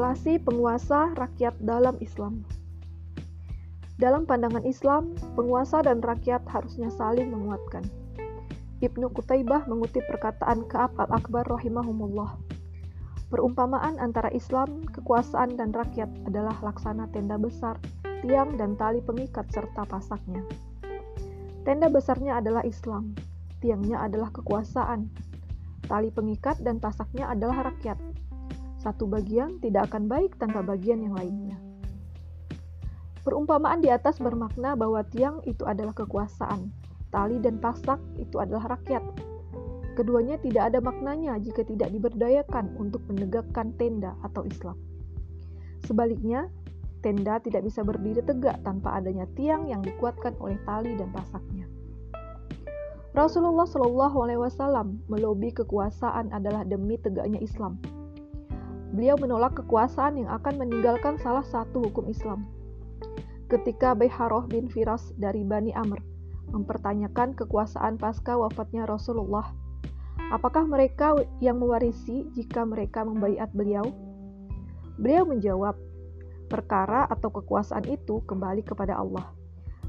Relasi penguasa rakyat dalam Islam. Dalam pandangan Islam, penguasa dan rakyat harusnya saling menguatkan. Ibnu Qutaibah mengutip perkataan Ka'ab al-Akbar rahimahumullah. Perumpamaan antara Islam, kekuasaan, dan rakyat adalah laksana tenda besar, tiang, dan tali pengikat serta pasaknya. Tenda besarnya adalah Islam, tiangnya adalah kekuasaan, tali pengikat dan pasaknya adalah rakyat. Satu bagian tidak akan baik tanpa bagian yang lainnya. Perumpamaan di atas bermakna bahwa tiang itu adalah kekuasaan, tali dan pasak itu adalah rakyat. Keduanya tidak ada maknanya jika tidak diberdayakan untuk menegakkan tenda atau Islam. Sebaliknya, tenda tidak bisa berdiri tegak tanpa adanya tiang yang dikuatkan oleh tali dan pasaknya. Rasulullah Shallallahu Alaihi Wasallam melobi kekuasaan adalah demi tegaknya Islam Beliau menolak kekuasaan yang akan meninggalkan salah satu hukum Islam. Ketika Bayharoh bin Firas dari Bani Amr mempertanyakan kekuasaan pasca wafatnya Rasulullah, apakah mereka yang mewarisi jika mereka membaiat beliau? Beliau menjawab, perkara atau kekuasaan itu kembali kepada Allah.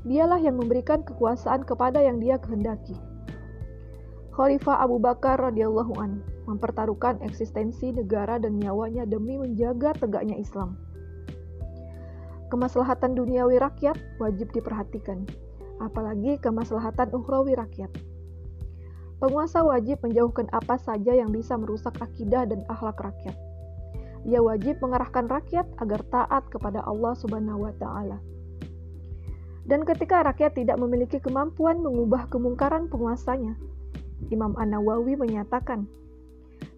Dialah yang memberikan kekuasaan kepada yang dia kehendaki. Khalifah Abu Bakar radhiyallahu an mempertaruhkan eksistensi negara dan nyawanya demi menjaga tegaknya Islam. Kemaslahatan duniawi rakyat wajib diperhatikan, apalagi kemaslahatan ukhrawi rakyat. Penguasa wajib menjauhkan apa saja yang bisa merusak akidah dan akhlak rakyat. Ia wajib mengarahkan rakyat agar taat kepada Allah Subhanahu wa taala. Dan ketika rakyat tidak memiliki kemampuan mengubah kemungkaran penguasanya, Imam An-Nawawi menyatakan,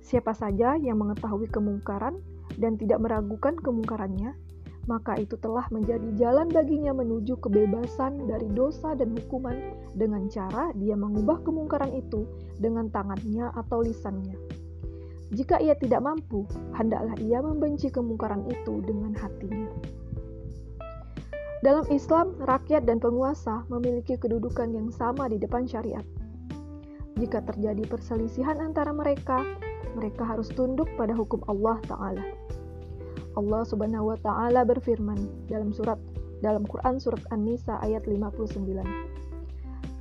siapa saja yang mengetahui kemungkaran dan tidak meragukan kemungkarannya, maka itu telah menjadi jalan baginya menuju kebebasan dari dosa dan hukuman dengan cara dia mengubah kemungkaran itu dengan tangannya atau lisannya. Jika ia tidak mampu, hendaklah ia membenci kemungkaran itu dengan hatinya. Dalam Islam, rakyat dan penguasa memiliki kedudukan yang sama di depan syariat. Jika terjadi perselisihan antara mereka, mereka harus tunduk pada hukum Allah Ta'ala. Allah Subhanahu wa Ta'ala berfirman dalam surat dalam Quran surat An-Nisa ayat 59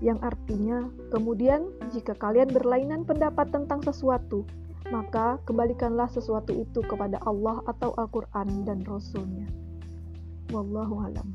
yang artinya kemudian jika kalian berlainan pendapat tentang sesuatu maka kembalikanlah sesuatu itu kepada Allah atau Al-Quran dan Rasulnya. Wallahu alam.